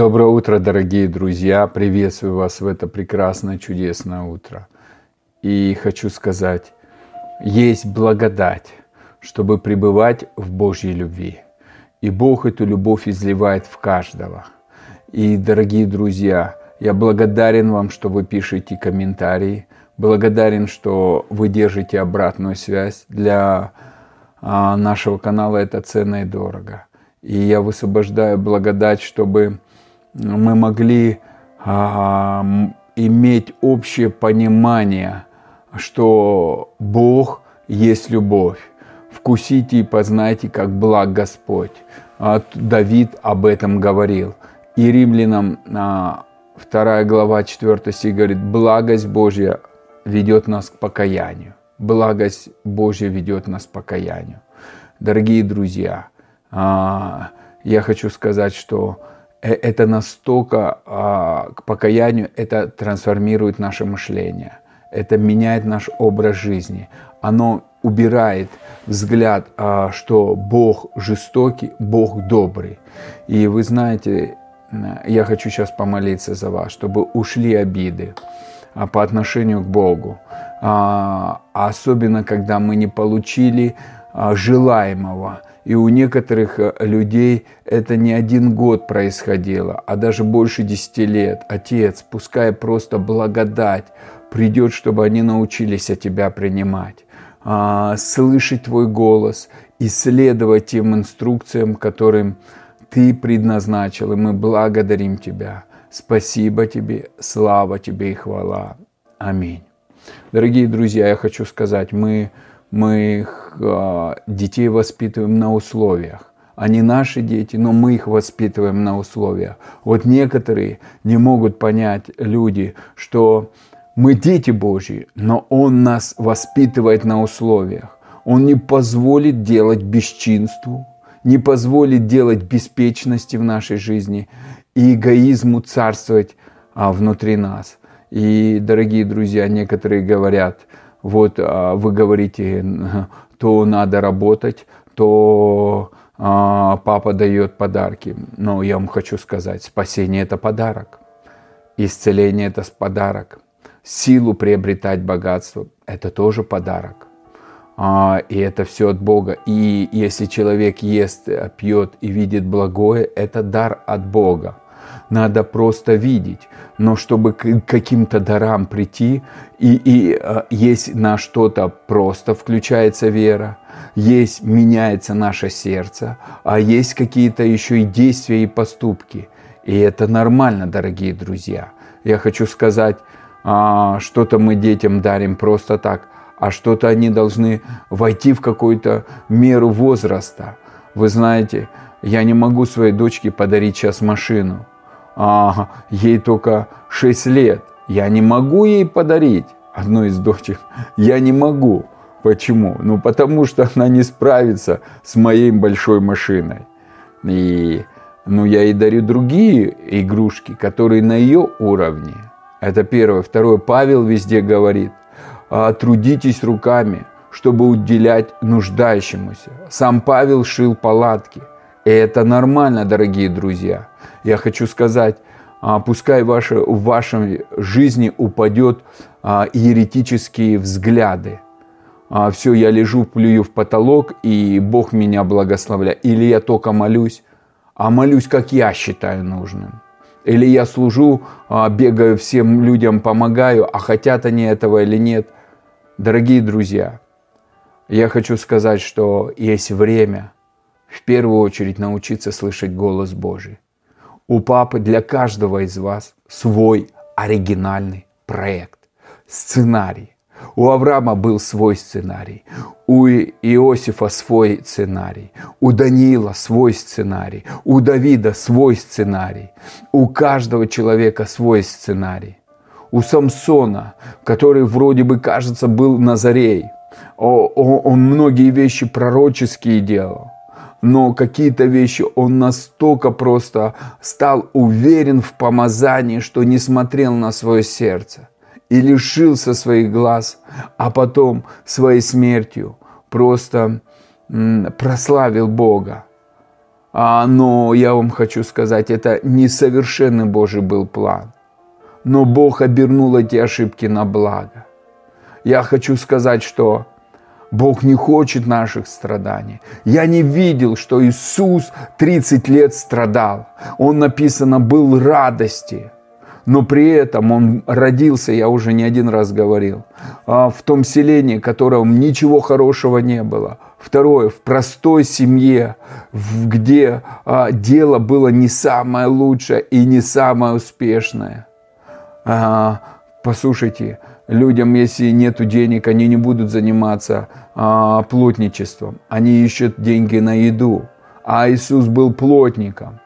Доброе утро, дорогие друзья! Приветствую вас в это прекрасное, чудесное утро. И хочу сказать, есть благодать, чтобы пребывать в Божьей любви. И Бог эту любовь изливает в каждого. И, дорогие друзья, я благодарен вам, что вы пишете комментарии, благодарен, что вы держите обратную связь. Для а, нашего канала это ценно и дорого. И я высвобождаю благодать, чтобы мы могли а, иметь общее понимание, что Бог есть любовь. Вкусите и познайте, как благ Господь. А, Давид об этом говорил. И римлянам 2 а, глава 4 стих говорит, благость Божья ведет нас к покаянию. Благость Божья ведет нас к покаянию. Дорогие друзья, а, я хочу сказать, что это настолько а, к покаянию, это трансформирует наше мышление, это меняет наш образ жизни, оно убирает взгляд, а, что Бог жестокий, Бог добрый. И вы знаете, я хочу сейчас помолиться за вас, чтобы ушли обиды по отношению к Богу, особенно когда мы не получили желаемого, и у некоторых э, людей это не один год происходило, а даже больше десяти лет. Отец, пускай просто благодать придет, чтобы они научились от Тебя принимать, а, слышать Твой голос, исследовать тем инструкциям, которым Ты предназначил. И мы благодарим Тебя. Спасибо Тебе, слава Тебе и хвала. Аминь. Дорогие друзья, я хочу сказать, мы мы их, а, детей воспитываем на условиях. Они наши дети, но мы их воспитываем на условиях. Вот некоторые не могут понять люди, что мы дети Божьи, но Он нас воспитывает на условиях. Он не позволит делать бесчинству, не позволит делать беспечности в нашей жизни и эгоизму царствовать а, внутри нас. И, дорогие друзья, некоторые говорят, вот а, вы говорите, то надо работать, то а, папа дает подарки. Но я вам хочу сказать, спасение – это подарок. Исцеление – это подарок. Силу приобретать богатство – это тоже подарок. А, и это все от Бога. И если человек ест, пьет и видит благое, это дар от Бога надо просто видеть. Но чтобы к каким-то дарам прийти, и, и э, есть на что-то просто включается вера, есть меняется наше сердце, а есть какие-то еще и действия и поступки. И это нормально, дорогие друзья. Я хочу сказать, а, что-то мы детям дарим просто так, а что-то они должны войти в какую-то меру возраста. Вы знаете, я не могу своей дочке подарить сейчас машину а, ей только 6 лет. Я не могу ей подарить одну из дочек. Я не могу. Почему? Ну, потому что она не справится с моей большой машиной. И ну, я ей дарю другие игрушки, которые на ее уровне. Это первое. Второе. Павел везде говорит, «А, трудитесь руками, чтобы уделять нуждающемуся. Сам Павел шил палатки. И это нормально, дорогие друзья. Я хочу сказать, а, пускай ваше, в вашей жизни упадет а, еретические взгляды. А, Все, я лежу, плюю в потолок, и Бог меня благословляет. Или я только молюсь, а молюсь, как я считаю нужным. Или я служу, бегаю всем людям, помогаю, а хотят они этого или нет. Дорогие друзья, я хочу сказать, что есть время в первую очередь научиться слышать голос Божий. У папы для каждого из вас свой оригинальный проект, сценарий. У Авраама был свой сценарий, у Иосифа свой сценарий, у Даниила свой сценарий, у Давида свой сценарий, у каждого человека свой сценарий. У Самсона, который вроде бы, кажется, был Назарей, он многие вещи пророческие делал но какие-то вещи он настолько просто стал уверен в помазании, что не смотрел на свое сердце и лишился своих глаз, а потом своей смертью просто прославил Бога. А, но я вам хочу сказать, это несовершенный Божий был план. Но Бог обернул эти ошибки на благо. Я хочу сказать, что Бог не хочет наших страданий. Я не видел, что Иисус 30 лет страдал. Он написано был радости. Но при этом он родился, я уже не один раз говорил, а, в том селении, в котором ничего хорошего не было. Второе, в простой семье, где а, дело было не самое лучшее и не самое успешное. А, послушайте, людям, если нет денег, они не будут заниматься а, плотничеством. Они ищут деньги на еду. А Иисус был плотником.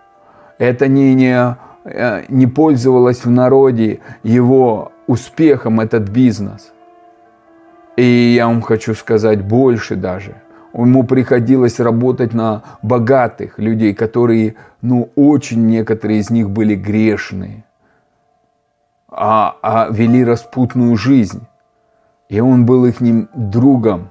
Это не, не, э, не пользовалось в народе его успехом этот бизнес. И я вам хочу сказать больше даже. Ему приходилось работать на богатых людей, которые, ну, очень некоторые из них были грешные а, а вели распутную жизнь. И он был их другом.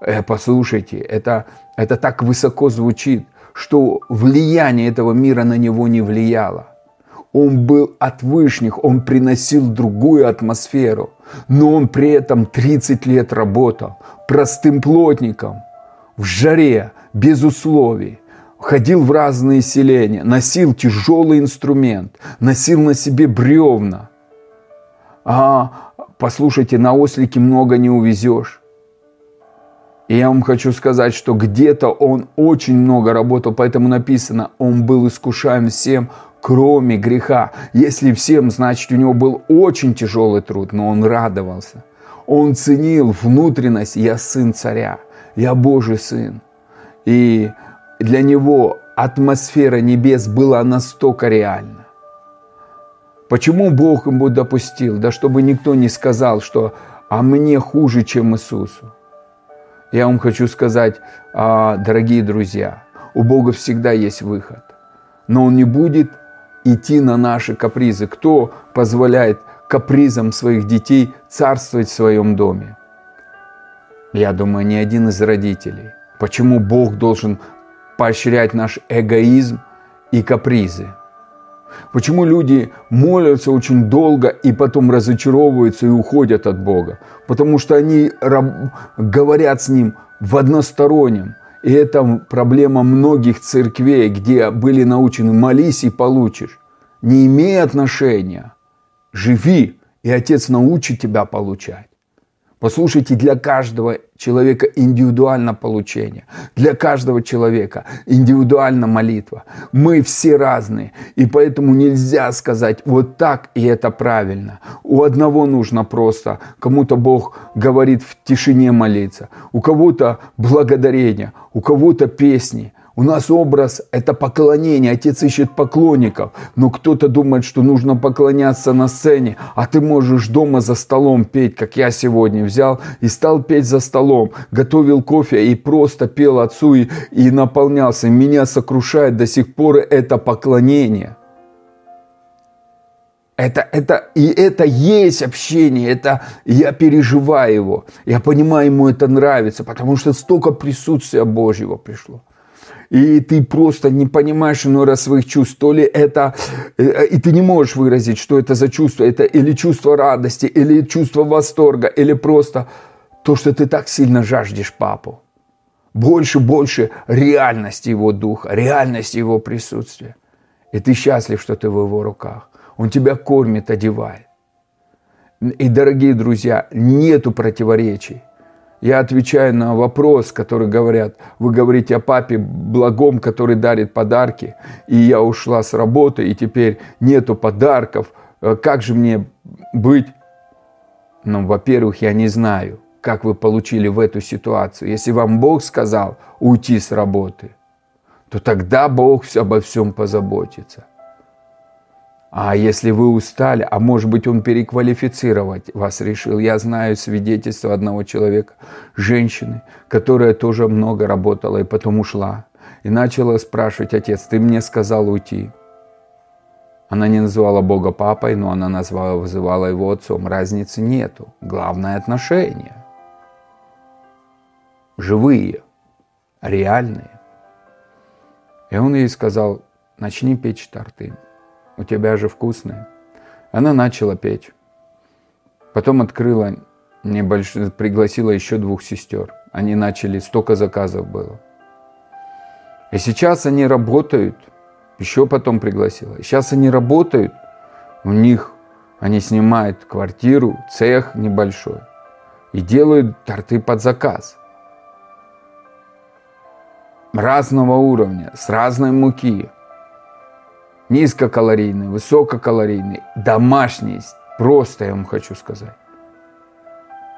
Э, послушайте, это, это так высоко звучит, что влияние этого мира на него не влияло. Он был от вышних, он приносил другую атмосферу, но он при этом 30 лет работал простым плотником, в жаре, без условий, ходил в разные селения, носил тяжелый инструмент, носил на себе бревна, а, послушайте, на ослике много не увезешь. И я вам хочу сказать, что где-то он очень много работал, поэтому написано, он был искушаем всем, кроме греха. Если всем, значит, у него был очень тяжелый труд, но он радовался. Он ценил внутренность, я сын царя, я Божий сын. И для него атмосфера небес была настолько реальна. Почему Бог ему допустил? Да чтобы никто не сказал, что «а мне хуже, чем Иисусу». Я вам хочу сказать, а, дорогие друзья, у Бога всегда есть выход. Но Он не будет идти на наши капризы. Кто позволяет капризам своих детей царствовать в своем доме? Я думаю, ни один из родителей. Почему Бог должен поощрять наш эгоизм и капризы? Почему люди молятся очень долго и потом разочаровываются и уходят от Бога? Потому что они говорят с Ним в одностороннем. И это проблема многих церквей, где были научены «молись и получишь». Не имей отношения, живи, и Отец научит тебя получать. Послушайте, для каждого человека индивидуально получение, для каждого человека индивидуальна молитва. Мы все разные, и поэтому нельзя сказать вот так и это правильно. У одного нужно просто, кому-то Бог говорит в тишине молиться, у кого-то благодарение, у кого-то песни – у нас образ – это поклонение. Отец ищет поклонников. Но кто-то думает, что нужно поклоняться на сцене, а ты можешь дома за столом петь, как я сегодня взял и стал петь за столом. Готовил кофе и просто пел Отцу и, и наполнялся. Меня сокрушает до сих пор это поклонение. Это, это, и это есть общение, это я переживаю его, я понимаю, ему это нравится, потому что столько присутствия Божьего пришло и ты просто не понимаешь иной раз своих чувств, то ли это, э, и ты не можешь выразить, что это за чувство, это или чувство радости, или чувство восторга, или просто то, что ты так сильно жаждешь папу. Больше, больше реальности его духа, реальности его присутствия. И ты счастлив, что ты в его руках. Он тебя кормит, одевает. И, дорогие друзья, нету противоречий. Я отвечаю на вопрос, который говорят, вы говорите о папе благом, который дарит подарки, и я ушла с работы, и теперь нету подарков. Э, как же мне быть? Ну, во-первых, я не знаю, как вы получили в эту ситуацию. Если вам Бог сказал уйти с работы, то тогда Бог обо всем позаботится. А если вы устали, а может быть он переквалифицировать вас решил. Я знаю свидетельство одного человека, женщины, которая тоже много работала и потом ушла. И начала спрашивать, отец, ты мне сказал уйти. Она не называла Бога папой, но она назвала, вызывала его отцом. Разницы нету. Главное отношения. Живые, реальные. И он ей сказал, начни печь торты, у тебя же вкусные. Она начала печь. Потом открыла, небольш... пригласила еще двух сестер. Они начали, столько заказов было. И сейчас они работают, еще потом пригласила. Сейчас они работают, у них, они снимают квартиру, цех небольшой и делают торты под заказ. Разного уровня, с разной муки. Низкокалорийный, высококалорийный, домашний, просто я вам хочу сказать.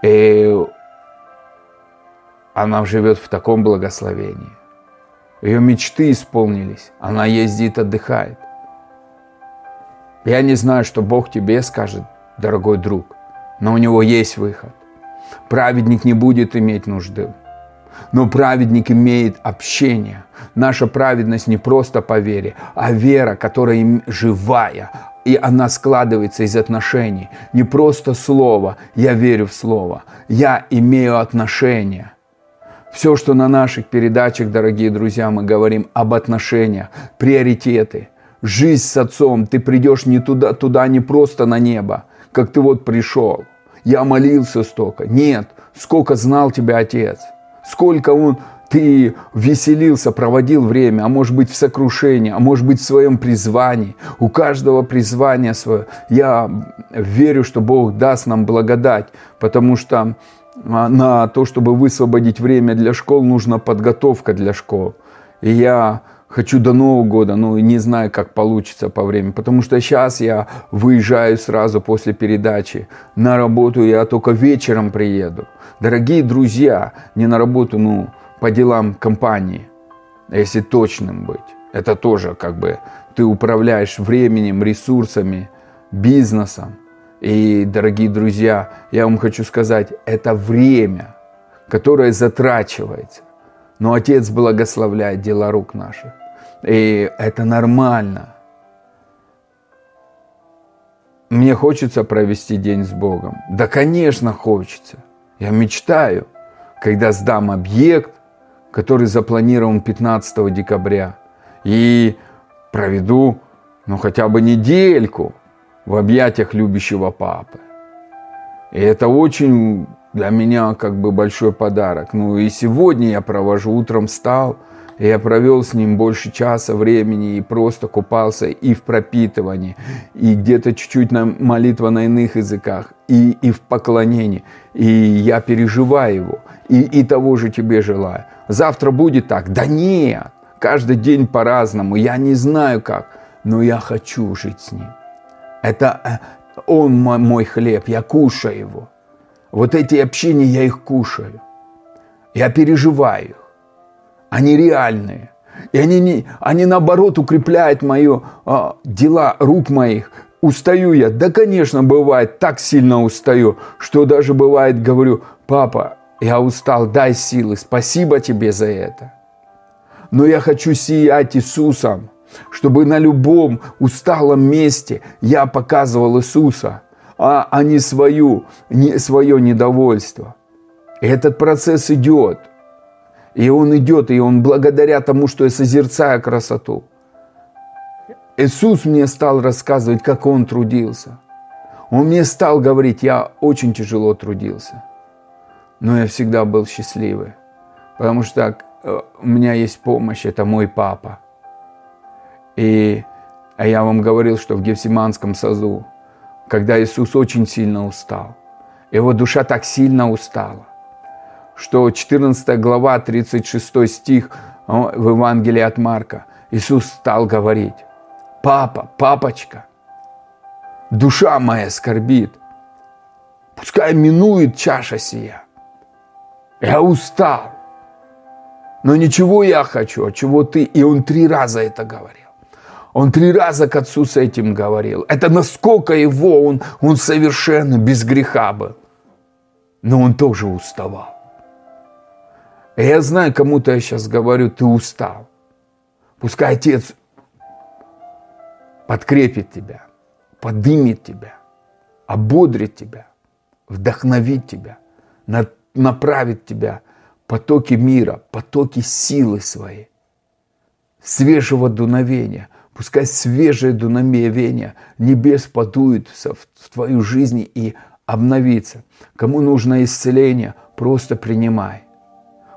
И она живет в таком благословении. Ее мечты исполнились. Она ездит, отдыхает. Я не знаю, что Бог тебе скажет, дорогой друг, но у него есть выход. Праведник не будет иметь нужды. Но праведник имеет общение. Наша праведность не просто по вере, а вера, которая живая. И она складывается из отношений. Не просто слово «я верю в слово». Я имею отношения. Все, что на наших передачах, дорогие друзья, мы говорим об отношениях, приоритеты, жизнь с отцом. Ты придешь не туда, туда не просто на небо, как ты вот пришел. Я молился столько. Нет, сколько знал тебя отец. Сколько он, ты веселился, проводил время, а может быть в сокрушении, а может быть в своем призвании. У каждого призвания свое. Я верю, что Бог даст нам благодать, потому что а, на то, чтобы высвободить время для школ, нужна подготовка для школ. И я хочу до Нового года, ну не знаю, как получится по времени, потому что сейчас я выезжаю сразу после передачи на работу, я только вечером приеду. Дорогие друзья, не на работу, ну по делам компании, если точным быть. Это тоже как бы ты управляешь временем, ресурсами, бизнесом. И, дорогие друзья, я вам хочу сказать, это время, которое затрачивается. Но Отец благословляет дела рук наших. И это нормально. Мне хочется провести день с Богом. Да, конечно, хочется. Я мечтаю, когда сдам объект, который запланирован 15 декабря, и проведу, ну, хотя бы недельку – в объятиях любящего папы. И это очень для меня как бы большой подарок. Ну и сегодня я провожу, утром встал, я провел с ним больше часа времени и просто купался и в пропитывании, и где-то чуть-чуть на молитва на иных языках, и, и в поклонении. И я переживаю его, и, и того же тебе желаю. Завтра будет так? Да нет, каждый день по-разному, я не знаю как, но я хочу жить с ним. Это э, он мой хлеб, я кушаю его. Вот эти общения, я их кушаю. Я переживаю. Они реальные. И они, не, они наоборот укрепляют мои а, дела рук моих. Устаю я? Да, конечно, бывает, так сильно устаю, что даже бывает говорю, папа, я устал, дай силы, спасибо тебе за это. Но я хочу сиять Иисусом чтобы на любом усталом месте я показывал Иисуса, а, а не, свою, не свое недовольство. И этот процесс идет. И он идет, и он благодаря тому, что я созерцаю красоту. Иисус мне стал рассказывать, как Он трудился. Он мне стал говорить, я очень тяжело трудился, но я всегда был счастливый, потому что э, у меня есть помощь, это мой папа. И а я вам говорил, что в Гефсиманском саду, когда Иисус очень сильно устал, его душа так сильно устала, что 14 глава, 36 стих в Евангелии от Марка, Иисус стал говорить, «Папа, папочка, душа моя скорбит, пускай минует чаша сия. Я устал, но ничего я хочу, а чего ты?» И он три раза это говорил. Он три раза к отцу с этим говорил. Это насколько его, он, он совершенно без греха был. Но он тоже уставал. И я знаю, кому-то я сейчас говорю, ты устал. Пускай отец подкрепит тебя, подымет тебя, ободрит тебя, вдохновит тебя, направит тебя потоки мира, потоки силы своей свежего дуновения. Пускай свежее дуновение небес подует в твою жизнь и обновится. Кому нужно исцеление, просто принимай.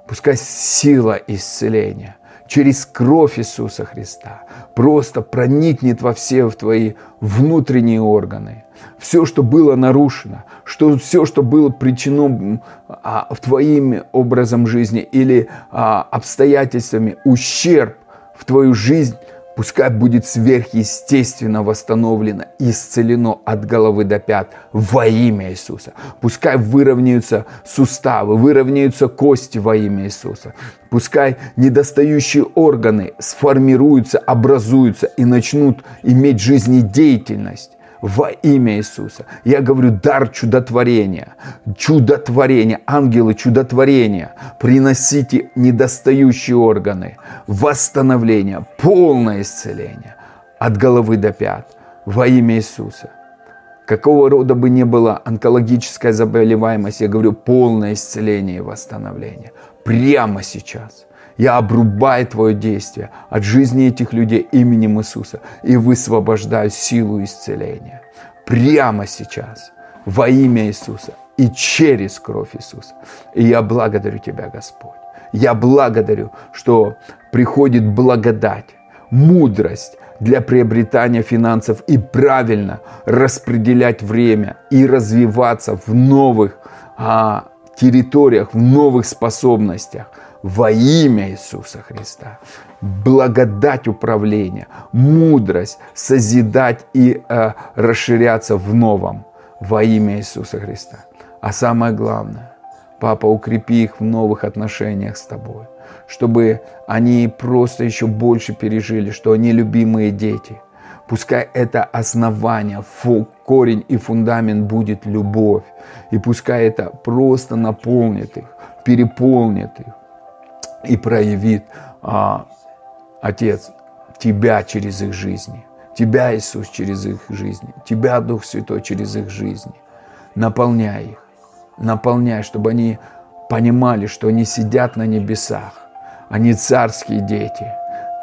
Пускай сила исцеления через кровь Иисуса Христа просто проникнет во все в твои внутренние органы. Все, что было нарушено, что, все, что было причинено а, твоим образом жизни или а, обстоятельствами, ущерб в твою жизнь, Пускай будет сверхъестественно восстановлено, исцелено от головы до пят во имя Иисуса. Пускай выровняются суставы, выровняются кости во имя Иисуса. Пускай недостающие органы сформируются, образуются и начнут иметь жизнедеятельность во имя Иисуса. Я говорю, дар чудотворения, чудотворения, ангелы чудотворения, приносите недостающие органы, восстановление, полное исцеление от головы до пят во имя Иисуса. Какого рода бы ни была онкологическая заболеваемость, я говорю, полное исцеление и восстановление. Прямо сейчас. Я обрубаю Твое действие от жизни этих людей именем Иисуса и высвобождаю силу исцеления. Прямо сейчас. Во имя Иисуса и через кровь Иисуса. И я благодарю Тебя, Господь. Я благодарю, что приходит благодать, мудрость для приобретания финансов и правильно распределять время и развиваться в новых а, территориях, в новых способностях – во имя Иисуса Христа. Благодать управления, мудрость созидать и э, расширяться в новом во имя Иисуса Христа. А самое главное, Папа, укрепи их в новых отношениях с Тобой, чтобы они просто еще больше пережили, что они любимые дети. Пускай это основание, фу, корень и фундамент будет любовь. И пускай это просто наполнит их, переполнит их и проявит а, Отец Тебя через их жизни, Тебя, Иисус, через их жизни, Тебя, Дух Святой, через их жизни. Наполняй их, наполняй, чтобы они понимали, что они сидят на небесах, они царские дети.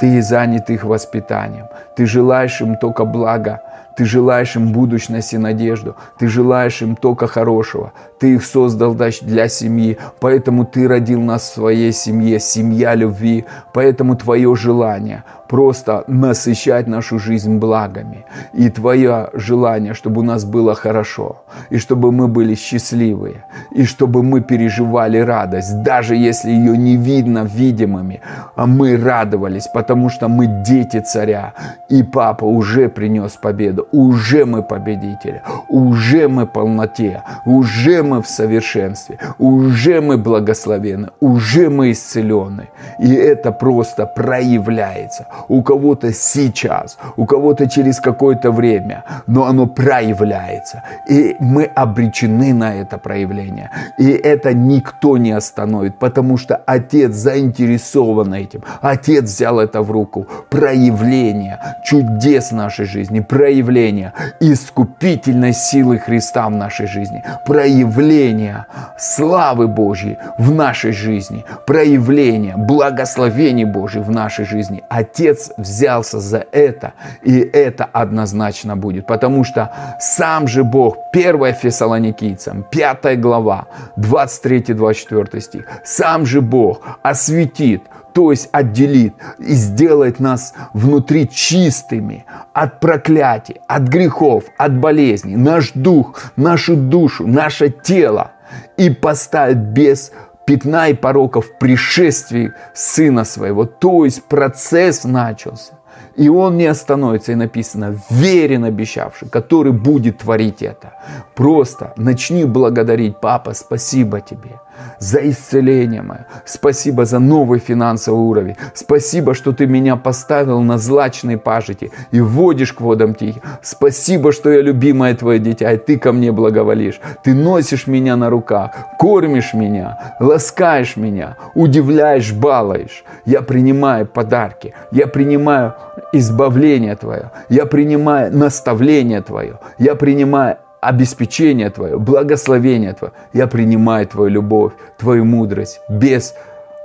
Ты занят их воспитанием, ты желаешь им только блага, ты желаешь им будущность и надежду. Ты желаешь им только хорошего. Ты их создал для семьи. Поэтому ты родил нас в своей семье. Семья любви. Поэтому твое желание просто насыщать нашу жизнь благами. И твое желание, чтобы у нас было хорошо. И чтобы мы были счастливые. И чтобы мы переживали радость. Даже если ее не видно видимыми. А мы радовались, потому что мы дети царя. И папа уже принес победу уже мы победители, уже мы полноте, уже мы в совершенстве, уже мы благословены, уже мы исцелены. И это просто проявляется. У кого-то сейчас, у кого-то через какое-то время, но оно проявляется. И мы обречены на это проявление. И это никто не остановит, потому что Отец заинтересован этим. Отец взял это в руку. Проявление чудес нашей жизни, проявление искупительной силы Христа в нашей жизни, проявление славы Божьей в нашей жизни, проявление благословений Божьих в нашей жизни. Отец взялся за это, и это однозначно будет, потому что сам же Бог, 1 Фессалоникийцам, 5 глава, 23-24 стих, сам же Бог осветит то есть отделит и сделает нас внутри чистыми от проклятий, от грехов, от болезней, наш дух, нашу душу, наше тело и поставит без пятна и пороков пришествии Сына Своего. То есть процесс начался. И он не остановится, и написано, верен обещавший, который будет творить это. Просто начни благодарить, папа, спасибо тебе за исцеление мое. Спасибо за новый финансовый уровень. Спасибо, что ты меня поставил на злачной пажити и вводишь к водам тихим. Спасибо, что я любимое твое дитя, и ты ко мне благоволишь. Ты носишь меня на руках, кормишь меня, ласкаешь меня, удивляешь, балуешь. Я принимаю подарки, я принимаю избавление твое, я принимаю наставление твое, я принимаю обеспечение Твое, благословение Твое. Я принимаю Твою любовь, Твою мудрость без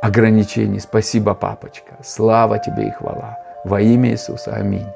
ограничений. Спасибо, папочка. Слава тебе и хвала. Во имя Иисуса. Аминь.